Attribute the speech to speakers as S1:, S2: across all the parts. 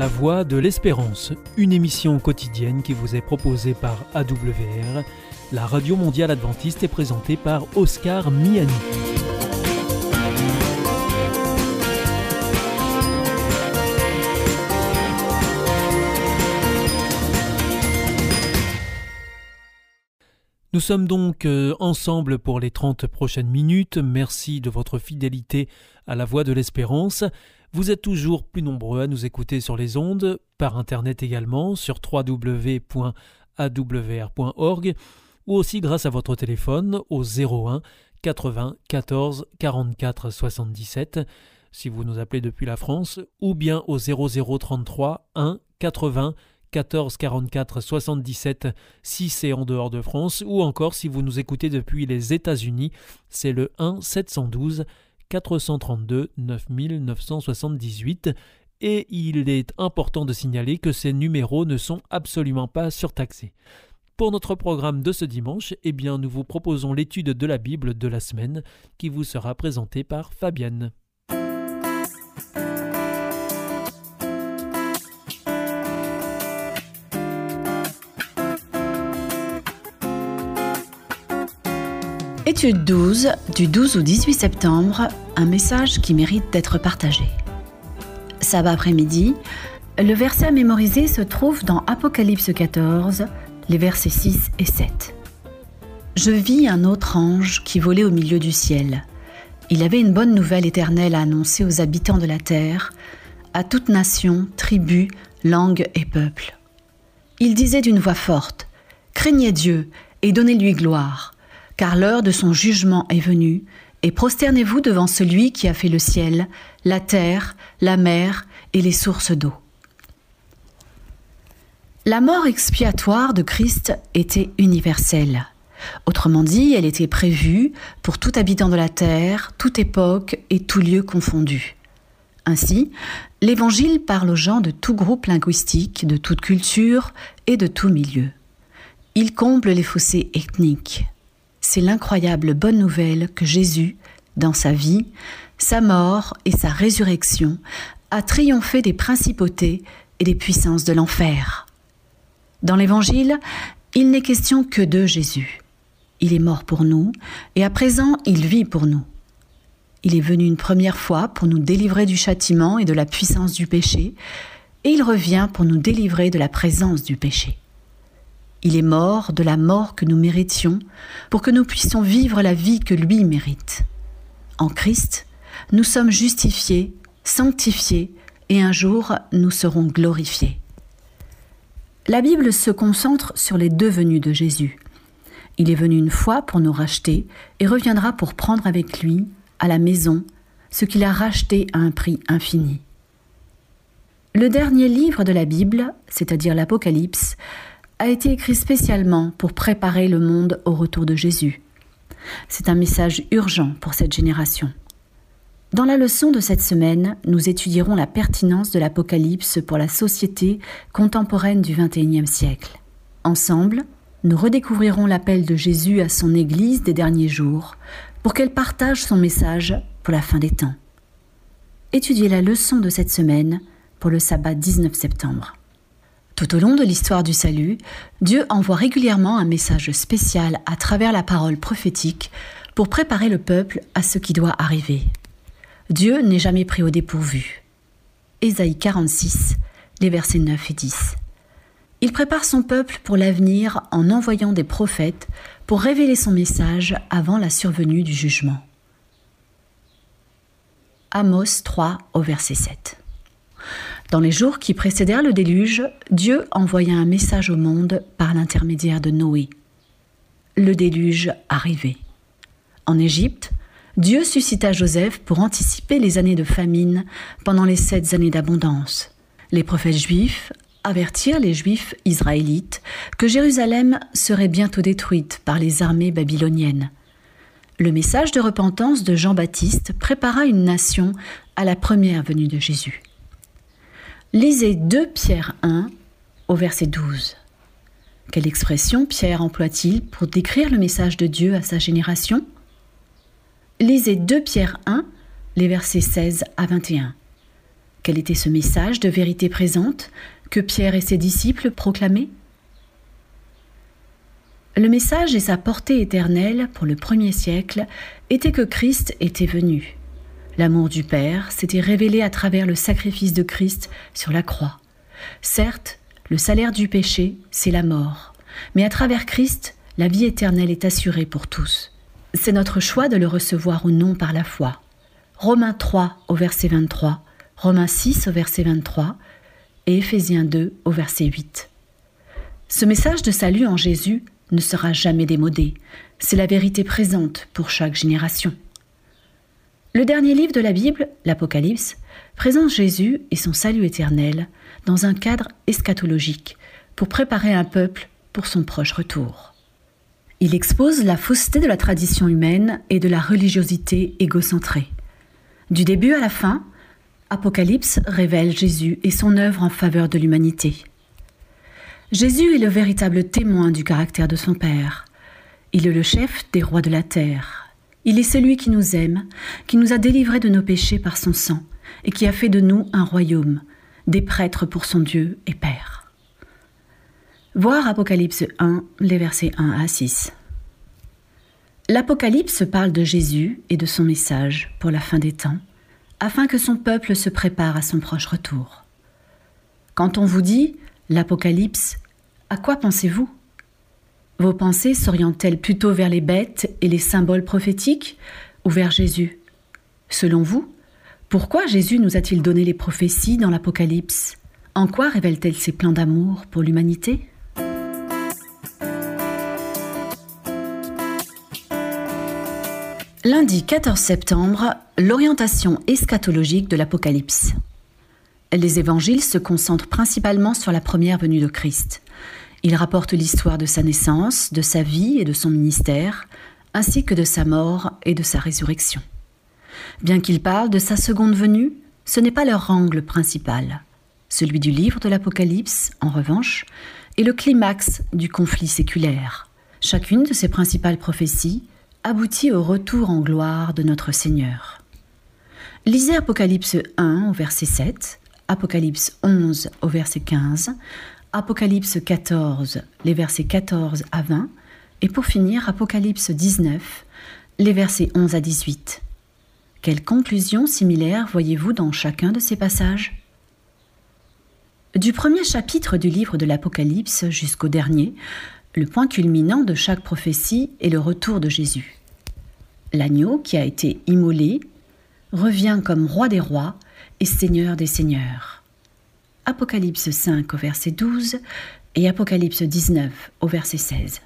S1: La Voix de l'Espérance, une émission quotidienne qui vous est proposée par AWR, la radio mondiale adventiste est présentée par Oscar Miani. Nous sommes donc euh, ensemble pour les 30 prochaines minutes. Merci de votre fidélité à la voix de l'espérance. Vous êtes toujours plus nombreux à nous écouter sur les ondes, par internet également, sur www.awr.org, ou aussi grâce à votre téléphone au 01 80 14 44 77 si vous nous appelez depuis la France, ou bien au 0033 1 80 14 44 77 si c'est en dehors de France ou encore si vous nous écoutez depuis les États-Unis, c'est le 1 712 432 9978 et il est important de signaler que ces numéros ne sont absolument pas surtaxés. Pour notre programme de ce dimanche, eh bien nous vous proposons l'étude de la Bible de la semaine qui vous sera présentée par Fabienne.
S2: Étude 12 du 12 au 18 septembre, un message qui mérite d'être partagé. Sabbat après-midi, le verset à mémoriser se trouve dans Apocalypse 14, les versets 6 et 7. Je vis un autre ange qui volait au milieu du ciel. Il avait une bonne nouvelle éternelle à annoncer aux habitants de la terre, à toute nation, tribu, langue et peuple. Il disait d'une voix forte Craignez Dieu et donnez-lui gloire car l'heure de son jugement est venue, et prosternez-vous devant celui qui a fait le ciel, la terre, la mer et les sources d'eau. La mort expiatoire de Christ était universelle. Autrement dit, elle était prévue pour tout habitant de la terre, toute époque et tout lieu confondu. Ainsi, l'Évangile parle aux gens de tout groupe linguistique, de toute culture et de tout milieu. Il comble les fossés ethniques, c'est l'incroyable bonne nouvelle que Jésus, dans sa vie, sa mort et sa résurrection, a triomphé des principautés et des puissances de l'enfer. Dans l'Évangile, il n'est question que de Jésus. Il est mort pour nous et à présent il vit pour nous. Il est venu une première fois pour nous délivrer du châtiment et de la puissance du péché, et il revient pour nous délivrer de la présence du péché. Il est mort de la mort que nous méritions pour que nous puissions vivre la vie que lui mérite. En Christ, nous sommes justifiés, sanctifiés et un jour nous serons glorifiés. La Bible se concentre sur les deux de Jésus. Il est venu une fois pour nous racheter et reviendra pour prendre avec lui, à la maison, ce qu'il a racheté à un prix infini. Le dernier livre de la Bible, c'est-à-dire l'Apocalypse, a été écrit spécialement pour préparer le monde au retour de Jésus. C'est un message urgent pour cette génération. Dans la leçon de cette semaine, nous étudierons la pertinence de l'Apocalypse pour la société contemporaine du XXIe siècle. Ensemble, nous redécouvrirons l'appel de Jésus à son Église des derniers jours pour qu'elle partage son message pour la fin des temps. Étudiez la leçon de cette semaine pour le sabbat 19 septembre. Tout au long de l'histoire du salut, Dieu envoie régulièrement un message spécial à travers la parole prophétique pour préparer le peuple à ce qui doit arriver. Dieu n'est jamais pris au dépourvu. Ésaïe 46, les versets 9 et 10. Il prépare son peuple pour l'avenir en envoyant des prophètes pour révéler son message avant la survenue du jugement. Amos 3 au verset 7. Dans les jours qui précédèrent le déluge, Dieu envoya un message au monde par l'intermédiaire de Noé. Le déluge arrivait. En Égypte, Dieu suscita Joseph pour anticiper les années de famine pendant les sept années d'abondance. Les prophètes juifs avertirent les juifs israélites que Jérusalem serait bientôt détruite par les armées babyloniennes. Le message de repentance de Jean-Baptiste prépara une nation à la première venue de Jésus. Lisez 2 Pierre 1 au verset 12. Quelle expression Pierre emploie-t-il pour décrire le message de Dieu à sa génération? Lisez 2 Pierre 1, les versets 16 à 21. Quel était ce message de vérité présente que Pierre et ses disciples proclamaient? Le message et sa portée éternelle pour le premier siècle était que Christ était venu. L'amour du Père s'était révélé à travers le sacrifice de Christ sur la croix. Certes, le salaire du péché, c'est la mort, mais à travers Christ, la vie éternelle est assurée pour tous. C'est notre choix de le recevoir ou non par la foi. Romains 3 au verset 23, Romains 6 au verset 23 et Éphésiens 2 au verset 8. Ce message de salut en Jésus ne sera jamais démodé. C'est la vérité présente pour chaque génération. Le dernier livre de la Bible, l'Apocalypse, présente Jésus et son salut éternel dans un cadre eschatologique pour préparer un peuple pour son proche retour. Il expose la fausseté de la tradition humaine et de la religiosité égocentrée. Du début à la fin, Apocalypse révèle Jésus et son œuvre en faveur de l'humanité. Jésus est le véritable témoin du caractère de son Père. Il est le chef des rois de la terre. Il est celui qui nous aime, qui nous a délivrés de nos péchés par son sang, et qui a fait de nous un royaume, des prêtres pour son Dieu et Père. Voir Apocalypse 1, les versets 1 à 6. L'Apocalypse parle de Jésus et de son message pour la fin des temps, afin que son peuple se prépare à son proche retour. Quand on vous dit l'Apocalypse, à quoi pensez-vous? Vos pensées s'orientent-elles plutôt vers les bêtes et les symboles prophétiques ou vers Jésus? Selon vous, pourquoi Jésus nous a-t-il donné les prophéties dans l'Apocalypse? En quoi révèle-t-elle ses plans d'amour pour l'humanité? Lundi 14 septembre, l'orientation eschatologique de l'Apocalypse. Les évangiles se concentrent principalement sur la première venue de Christ. Ils rapportent l'histoire de sa naissance, de sa vie et de son ministère, ainsi que de sa mort et de sa résurrection. Bien qu'ils parlent de sa seconde venue, ce n'est pas leur angle principal. Celui du livre de l'Apocalypse, en revanche, est le climax du conflit séculaire. Chacune de ces principales prophéties aboutit au retour en gloire de notre Seigneur. Lisez Apocalypse 1 au verset 7, Apocalypse 11 au verset 15, Apocalypse 14, les versets 14 à 20, et pour finir Apocalypse 19, les versets 11 à 18. Quelles conclusions similaires voyez-vous dans chacun de ces passages? Du premier chapitre du livre de l'Apocalypse jusqu'au dernier, le point culminant de chaque prophétie est le retour de Jésus. L'agneau qui a été immolé revient comme roi des rois et seigneur des seigneurs. Apocalypse 5 au verset 12 et Apocalypse 19 au verset 16.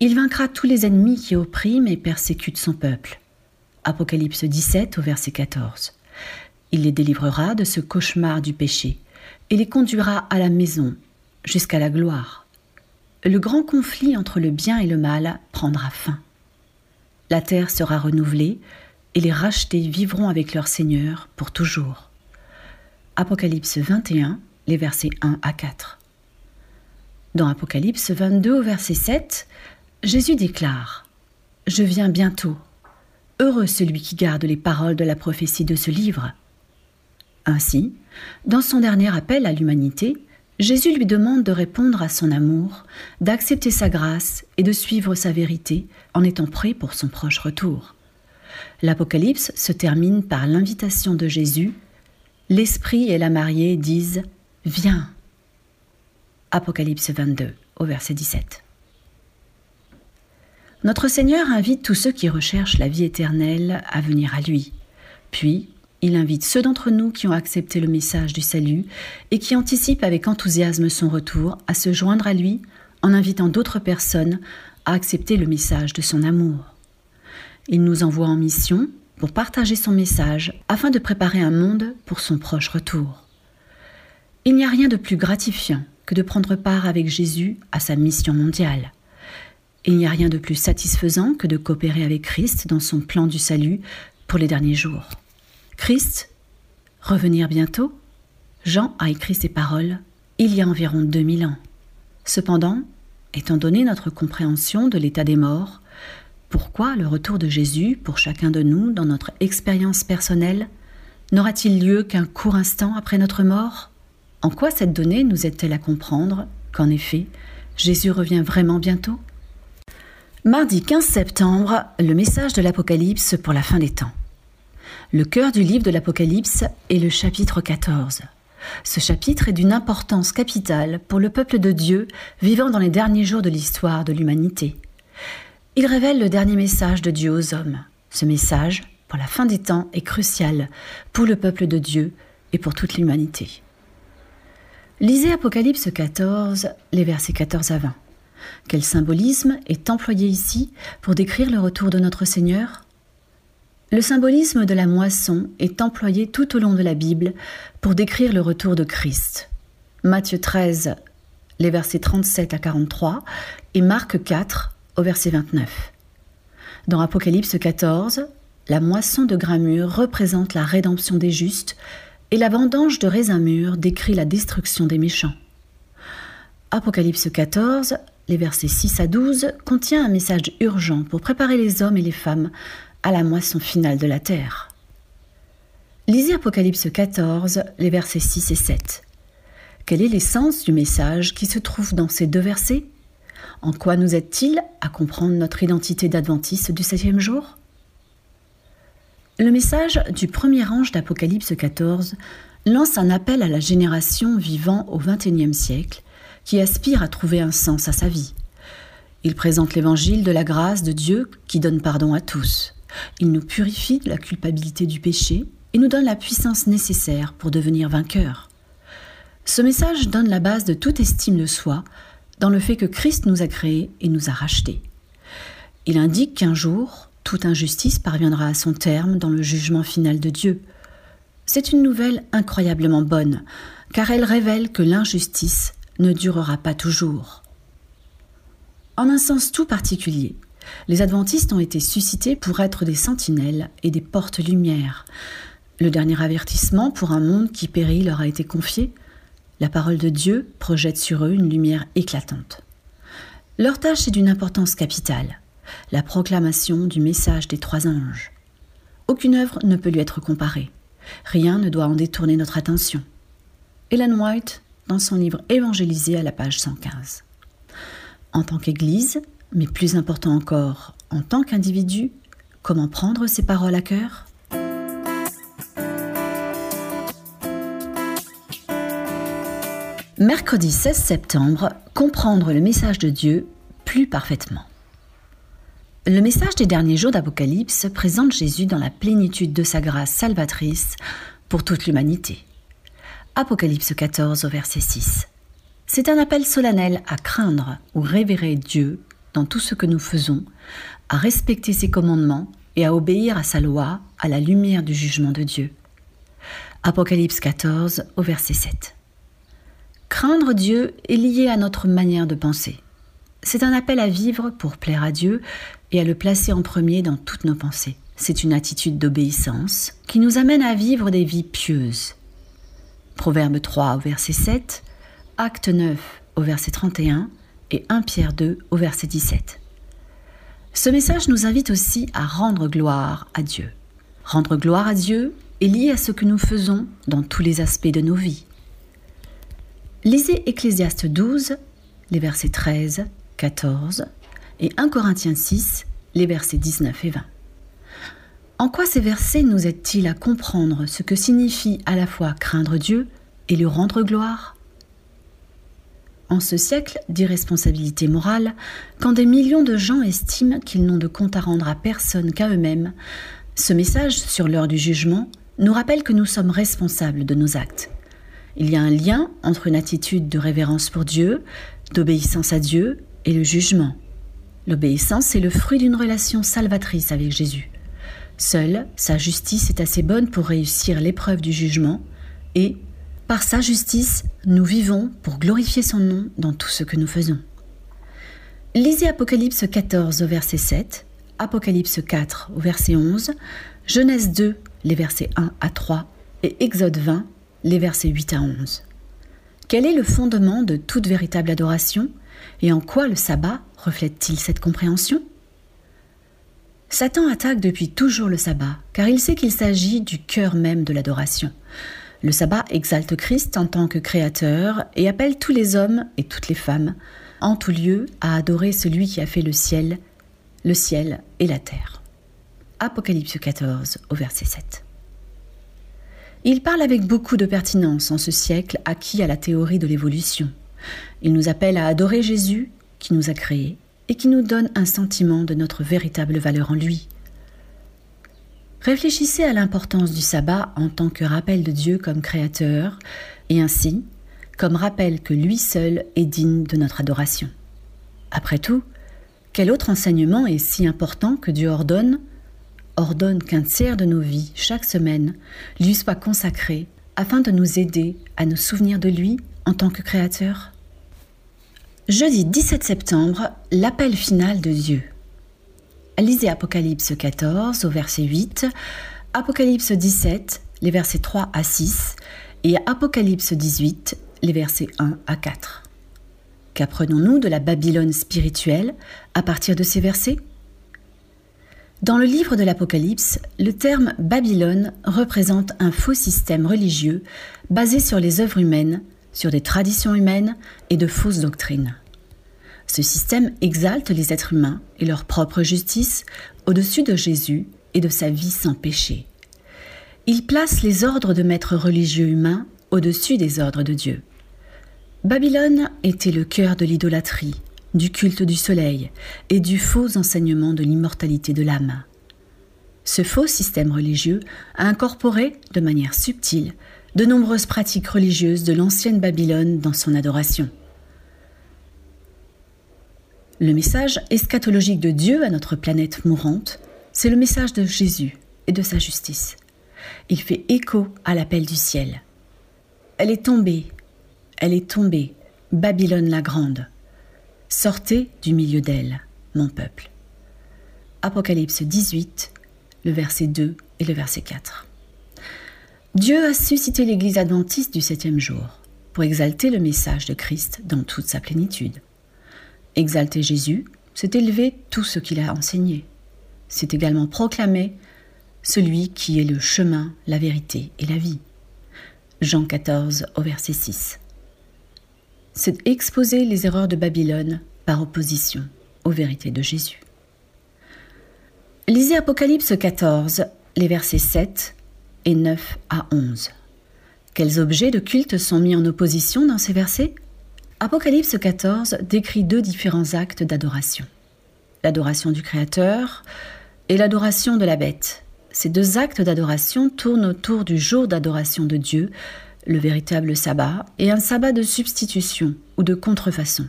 S2: Il vaincra tous les ennemis qui oppriment et persécutent son peuple. Apocalypse 17 au verset 14. Il les délivrera de ce cauchemar du péché et les conduira à la maison, jusqu'à la gloire. Le grand conflit entre le bien et le mal prendra fin. La terre sera renouvelée et les rachetés vivront avec leur Seigneur pour toujours. Apocalypse 21, les versets 1 à 4. Dans Apocalypse 22 au verset 7, Jésus déclare Je viens bientôt. Heureux celui qui garde les paroles de la prophétie de ce livre. Ainsi, dans son dernier appel à l'humanité, Jésus lui demande de répondre à son amour, d'accepter sa grâce et de suivre sa vérité en étant prêt pour son proche retour. L'Apocalypse se termine par l'invitation de Jésus. L'Esprit et la mariée disent Viens. Apocalypse 22 au verset 17. Notre Seigneur invite tous ceux qui recherchent la vie éternelle à venir à lui. Puis, il invite ceux d'entre nous qui ont accepté le message du salut et qui anticipent avec enthousiasme son retour à se joindre à lui en invitant d'autres personnes à accepter le message de son amour. Il nous envoie en mission pour partager son message afin de préparer un monde pour son proche retour. Il n'y a rien de plus gratifiant que de prendre part avec Jésus à sa mission mondiale. Il n'y a rien de plus satisfaisant que de coopérer avec Christ dans son plan du salut pour les derniers jours. Christ, revenir bientôt? Jean a écrit ces paroles il y a environ 2000 ans. Cependant, étant donné notre compréhension de l'état des morts, pourquoi le retour de Jésus pour chacun de nous dans notre expérience personnelle n'aura-t-il lieu qu'un court instant après notre mort? En quoi cette donnée nous aide-t-elle à comprendre qu'en effet, Jésus revient vraiment bientôt? Mardi 15 septembre, le message de l'Apocalypse pour la fin des temps. Le cœur du livre de l'Apocalypse est le chapitre 14. Ce chapitre est d'une importance capitale pour le peuple de Dieu vivant dans les derniers jours de l'histoire de l'humanité. Il révèle le dernier message de Dieu aux hommes. Ce message, pour la fin des temps, est crucial pour le peuple de Dieu et pour toute l'humanité. Lisez Apocalypse 14, les versets 14 à 20. Quel symbolisme est employé ici pour décrire le retour de notre Seigneur? Le symbolisme de la moisson est employé tout au long de la Bible pour décrire le retour de Christ. Matthieu 13, les versets 37 à 43, et Marc 4, au verset 29. Dans Apocalypse 14, la moisson de grains mûrs représente la rédemption des justes et la vendange de raisins mûrs décrit la destruction des méchants. Apocalypse 14, les versets 6 à 12, contient un message urgent pour préparer les hommes et les femmes à la moisson finale de la terre. Lisez Apocalypse 14, les versets 6 et 7. Quel est l'essence du message qui se trouve dans ces deux versets? En quoi nous aide-t-il à comprendre notre identité d'adventiste du septième jour? Le message du premier ange d'Apocalypse 14 lance un appel à la génération vivant au XXIe siècle qui aspire à trouver un sens à sa vie. Il présente l'évangile de la grâce de Dieu qui donne pardon à tous. Il nous purifie de la culpabilité du péché et nous donne la puissance nécessaire pour devenir vainqueurs. Ce message donne la base de toute estime de soi dans le fait que Christ nous a créés et nous a rachetés. Il indique qu'un jour, toute injustice parviendra à son terme dans le jugement final de Dieu. C'est une nouvelle incroyablement bonne, car elle révèle que l'injustice ne durera pas toujours. En un sens tout particulier, les adventistes ont été suscités pour être des sentinelles et des portes-lumière. Le dernier avertissement pour un monde qui périt leur a été confié. La parole de Dieu projette sur eux une lumière éclatante. Leur tâche est d'une importance capitale, la proclamation du message des trois anges. Aucune œuvre ne peut lui être comparée. Rien ne doit en détourner notre attention. Ellen White dans son livre Évangélisé à la page 115. En tant qu'Église, mais plus important encore, en tant qu'individu, comment prendre ces paroles à cœur? Mercredi 16 septembre, comprendre le message de Dieu plus parfaitement. Le message des derniers jours d'Apocalypse présente Jésus dans la plénitude de sa grâce salvatrice pour toute l'humanité. Apocalypse 14 au verset 6. C'est un appel solennel à craindre ou révérer Dieu dans tout ce que nous faisons, à respecter ses commandements et à obéir à sa loi à la lumière du jugement de Dieu. Apocalypse 14 au verset 7. Craindre Dieu est lié à notre manière de penser. C'est un appel à vivre pour plaire à Dieu et à le placer en premier dans toutes nos pensées. C'est une attitude d'obéissance qui nous amène à vivre des vies pieuses Proverbe 3 au verset 7, Acte 9 au verset 31 et 1 Pierre 2 au verset 17. Ce message nous invite aussi à rendre gloire à Dieu. Rendre gloire à Dieu est lié à ce que nous faisons dans tous les aspects de nos vies. Lisez Ecclésiaste 12, les versets 13, 14 et 1 Corinthiens 6, les versets 19 et 20. En quoi ces versets nous aident-ils à comprendre ce que signifie à la fois craindre Dieu et lui rendre gloire? En ce siècle d'irresponsabilité morale, quand des millions de gens estiment qu'ils n'ont de compte à rendre à personne qu'à eux-mêmes, ce message sur l'heure du jugement nous rappelle que nous sommes responsables de nos actes. Il y a un lien entre une attitude de révérence pour Dieu, d'obéissance à Dieu et le jugement. L'obéissance est le fruit d'une relation salvatrice avec Jésus. Seule sa justice est assez bonne pour réussir l'épreuve du jugement, et, par sa justice, nous vivons pour glorifier son nom dans tout ce que nous faisons. Lisez Apocalypse 14 au verset 7, Apocalypse 4 au verset 11, Genèse 2 les versets 1 à 3 et Exode 20 les versets 8 à 11. Quel est le fondement de toute véritable adoration et en quoi le sabbat reflète-t-il cette compréhension? Satan attaque depuis toujours le sabbat, car il sait qu'il s'agit du cœur même de l'adoration. Le sabbat exalte Christ en tant que créateur et appelle tous les hommes et toutes les femmes, en tout lieu, à adorer celui qui a fait le ciel, le ciel et la terre. Apocalypse 14 au verset 7. Il parle avec beaucoup de pertinence en ce siècle acquis à la théorie de l'évolution. Il nous appelle à adorer Jésus qui nous a créés et qui nous donne un sentiment de notre véritable valeur en lui. Réfléchissez à l'importance du sabbat en tant que rappel de Dieu comme créateur et ainsi comme rappel que lui seul est digne de notre adoration. Après tout, quel autre enseignement est si important que Dieu ordonne ordonne qu'un tiers de nos vies chaque semaine lui soit consacré afin de nous aider à nous souvenir de lui en tant que créateur Jeudi 17 septembre, l'appel final de Dieu. Lisez Apocalypse 14 au verset 8, Apocalypse 17, les versets 3 à 6, et Apocalypse 18, les versets 1 à 4. Qu'apprenons-nous de la Babylone spirituelle à partir de ces versets? Dans le livre de l'Apocalypse, le terme Babylone représente un faux système religieux basé sur les œuvres humaines sur des traditions humaines et de fausses doctrines. Ce système exalte les êtres humains et leur propre justice au-dessus de Jésus et de sa vie sans péché. Il place les ordres de maîtres religieux humains au-dessus des ordres de Dieu. Babylone était le cœur de l'idolâtrie, du culte du soleil et du faux enseignement de l'immortalité de l'âme. Ce faux système religieux a incorporé, de manière subtile, de nombreuses pratiques religieuses de l'ancienne Babylone dans son adoration. Le message eschatologique de Dieu à notre planète mourante, c'est le message de Jésus et de sa justice. Il fait écho à l'appel du ciel. Elle est tombée, elle est tombée, Babylone la grande. Sortez du milieu d'elle, mon peuple. Apocalypse 18, le verset 2 et le verset 4. Dieu a suscité l'Église adventiste du septième jour pour exalter le message de Christ dans toute sa plénitude. Exalter Jésus, c'est élever tout ce qu'il a enseigné. C'est également proclamer celui qui est le chemin, la vérité et la vie. Jean 14 au verset 6. C'est exposer les erreurs de Babylone par opposition aux vérités de Jésus. Lisez Apocalypse 14, les versets 7 et 9 à 11. Quels objets de culte sont mis en opposition dans ces versets? Apocalypse 14 décrit deux différents actes d'adoration. L'adoration du Créateur et l'adoration de la bête. Ces deux actes d'adoration tournent autour du jour d'adoration de Dieu, le véritable sabbat, et un sabbat de substitution ou de contrefaçon.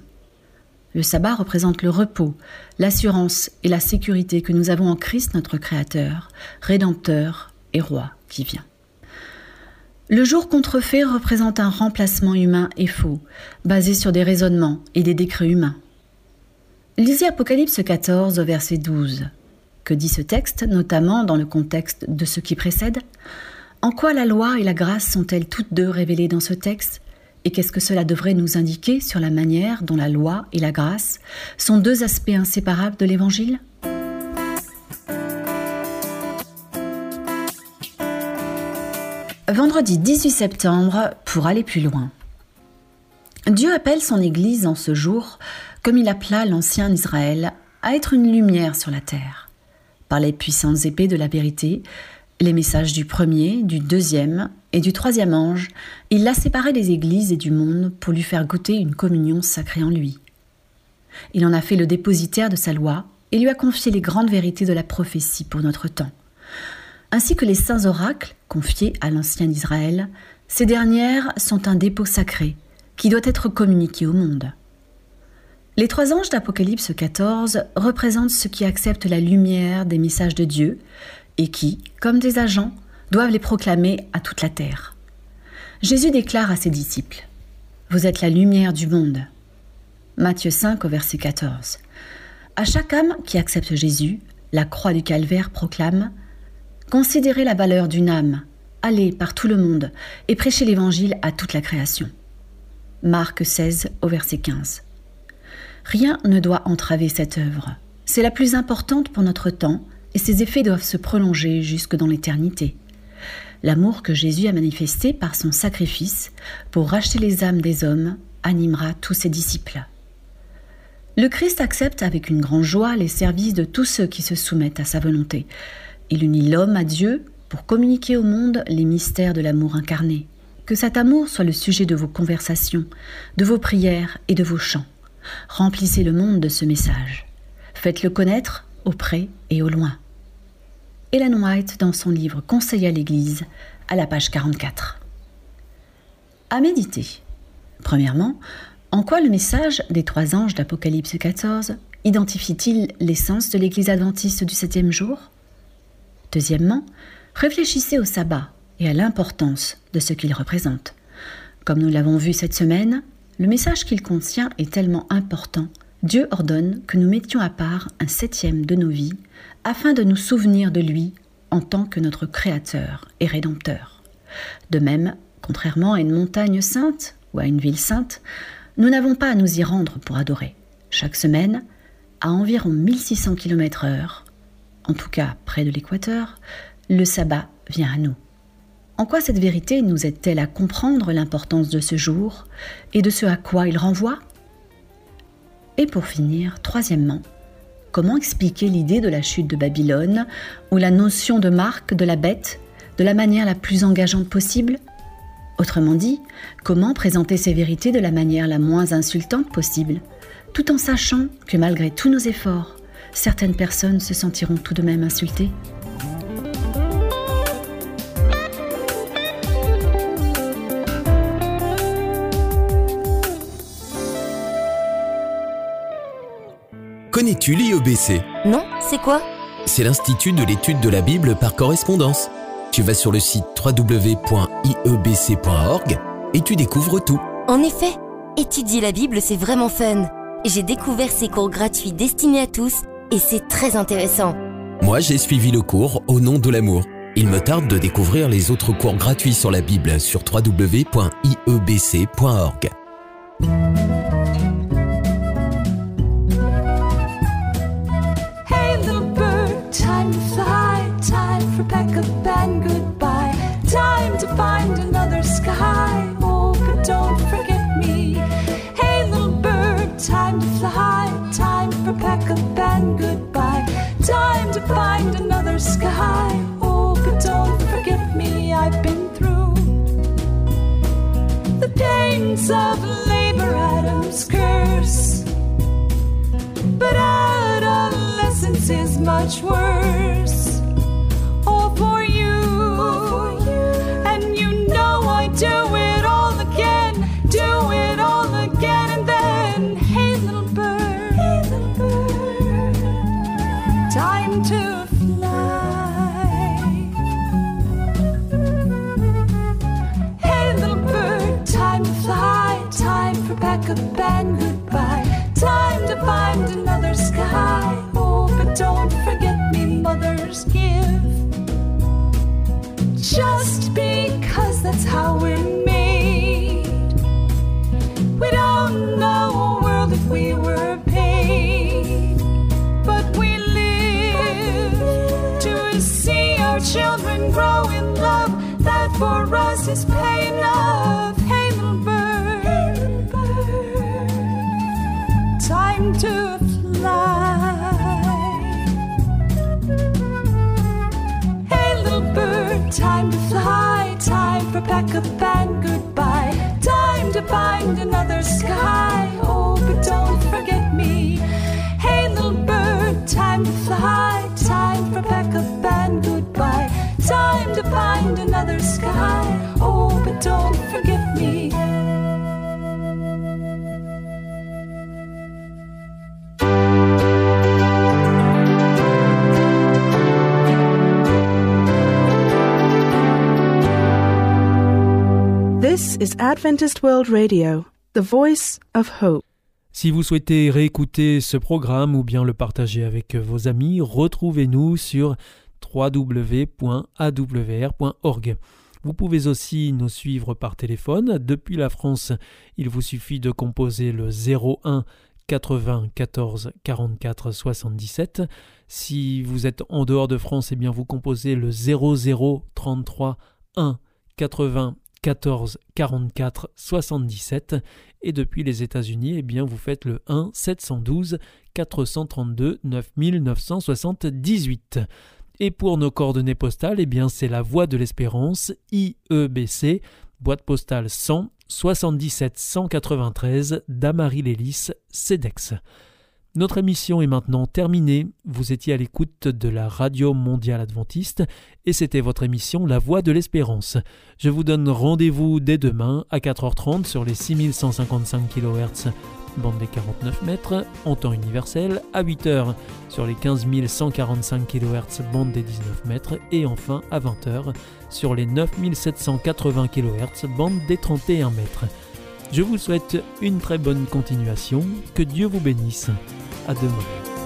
S2: Le sabbat représente le repos, l'assurance et la sécurité que nous avons en Christ notre Créateur, Rédempteur et Roi qui vient. Le jour contrefait représente un remplacement humain et faux, basé sur des raisonnements et des décrets humains. Lisez Apocalypse 14 au verset 12. Que dit ce texte, notamment dans le contexte de ce qui précède? En quoi la loi et la grâce sont-elles toutes deux révélées dans ce texte Et qu'est-ce que cela devrait nous indiquer sur la manière dont la loi et la grâce sont deux aspects inséparables de l'Évangile Vendredi 18 septembre, pour aller plus loin. Dieu appelle son Église en ce jour, comme il appela l'ancien Israël, à être une lumière sur la terre. Par les puissantes épées de la vérité, les messages du premier, du deuxième et du troisième ange, il l'a séparé des églises et du monde pour lui faire goûter une communion sacrée en lui. Il en a fait le dépositaire de sa loi et lui a confié les grandes vérités de la prophétie pour notre temps ainsi que les saints oracles confiés à l'ancien Israël, ces dernières sont un dépôt sacré qui doit être communiqué au monde. Les trois anges d'Apocalypse 14 représentent ceux qui acceptent la lumière des messages de Dieu et qui, comme des agents, doivent les proclamer à toute la terre. Jésus déclare à ses disciples Vous êtes la lumière du monde. Matthieu 5 au verset 14. À chaque âme qui accepte Jésus, la croix du calvaire proclame Considérez la valeur d'une âme, allez par tout le monde et prêchez l'Évangile à toute la création. Marc 16 au verset 15. Rien ne doit entraver cette œuvre. C'est la plus importante pour notre temps et ses effets doivent se prolonger jusque dans l'éternité. L'amour que Jésus a manifesté par son sacrifice pour racheter les âmes des hommes animera tous ses disciples. Le Christ accepte avec une grande joie les services de tous ceux qui se soumettent à sa volonté. Il unit l'homme à Dieu pour communiquer au monde les mystères de l'amour incarné. Que cet amour soit le sujet de vos conversations, de vos prières et de vos chants. Remplissez le monde de ce message. Faites-le connaître auprès et au loin. Ellen White dans son livre Conseil à l'Église, à la page 44. À méditer. Premièrement, en quoi le message des trois anges d'Apocalypse 14 identifie-t-il l'essence de l'Église adventiste du septième jour? Deuxièmement, réfléchissez au sabbat et à l'importance de ce qu'il représente. Comme nous l'avons vu cette semaine, le message qu'il contient est tellement important, Dieu ordonne que nous mettions à part un septième de nos vies afin de nous souvenir de lui en tant que notre Créateur et Rédempteur. De même, contrairement à une montagne sainte ou à une ville sainte, nous n'avons pas à nous y rendre pour adorer. Chaque semaine, à environ 1600 km/h, en tout cas près de l'équateur, le sabbat vient à nous. En quoi cette vérité nous aide-t-elle à comprendre l'importance de ce jour et de ce à quoi il renvoie? Et pour finir, troisièmement, comment expliquer l'idée de la chute de Babylone ou la notion de marque de la bête de la manière la plus engageante possible? Autrement dit, comment présenter ces vérités de la manière la moins insultante possible, tout en sachant que malgré tous nos efforts, certaines personnes se sentiront tout de même insultées?
S3: Connais-tu l'IEBC
S4: Non, c'est quoi?
S3: C'est l'Institut de l'étude de la Bible par correspondance tu vas sur le site www.iebc.org et tu découvres tout.
S4: En effet, étudier la Bible, c'est vraiment fun. J'ai découvert ces cours gratuits destinés à tous et c'est très intéressant.
S3: Moi, j'ai suivi le cours Au nom de l'amour. Il me tarde de découvrir les autres cours gratuits sur la Bible sur www.iebc.org.
S5: Time to fly time for pack up and goodbye. Time to find another sky. Oh, but don't forget me, I've been through the pains of labor Adam's curse. But adolescence is much worse. All for you, All for you. and you know I do it. Find another sky. Oh, but don't forget me, mother's give. Just because that's how we're made. We don't know a world if we were paid. But we live to see our children grow in love. That for us is pay enough. Time to fly. Time for pack up and goodbye. Time to find another sky. Oh, but don't forget me. Hey, little bird, time to fly. Time for pack up and goodbye. Time to find another sky. Oh, but don't forget
S6: Is Adventist World Radio, the voice of hope.
S1: Si vous souhaitez réécouter ce programme ou bien le partager avec vos amis, retrouvez-nous sur www.awr.org. Vous pouvez aussi nous suivre par téléphone. Depuis la France, il vous suffit de composer le 01 80 14 44 77. Si vous êtes en dehors de France, eh bien vous composez le 00 33 1 80 14 44 77 et depuis les États-Unis, eh bien vous faites le 1 712 432 9978. Et pour nos coordonnées postales, eh bien c'est la Voie de l'Espérance IEBC, boîte postale 100 77 193 Damary-Lélis, CEDEX. Notre émission est maintenant terminée. Vous étiez à l'écoute de la Radio Mondiale Adventiste et c'était votre émission La Voix de l'Espérance. Je vous donne rendez-vous dès demain à 4h30 sur les 6155 kHz bande des 49 mètres en temps universel, à 8h sur les 15 145 kHz bande des 19 mètres et enfin à 20h sur les 9780 kHz bande des 31 mètres. Je vous souhaite une très bonne continuation, que Dieu vous bénisse. À demain.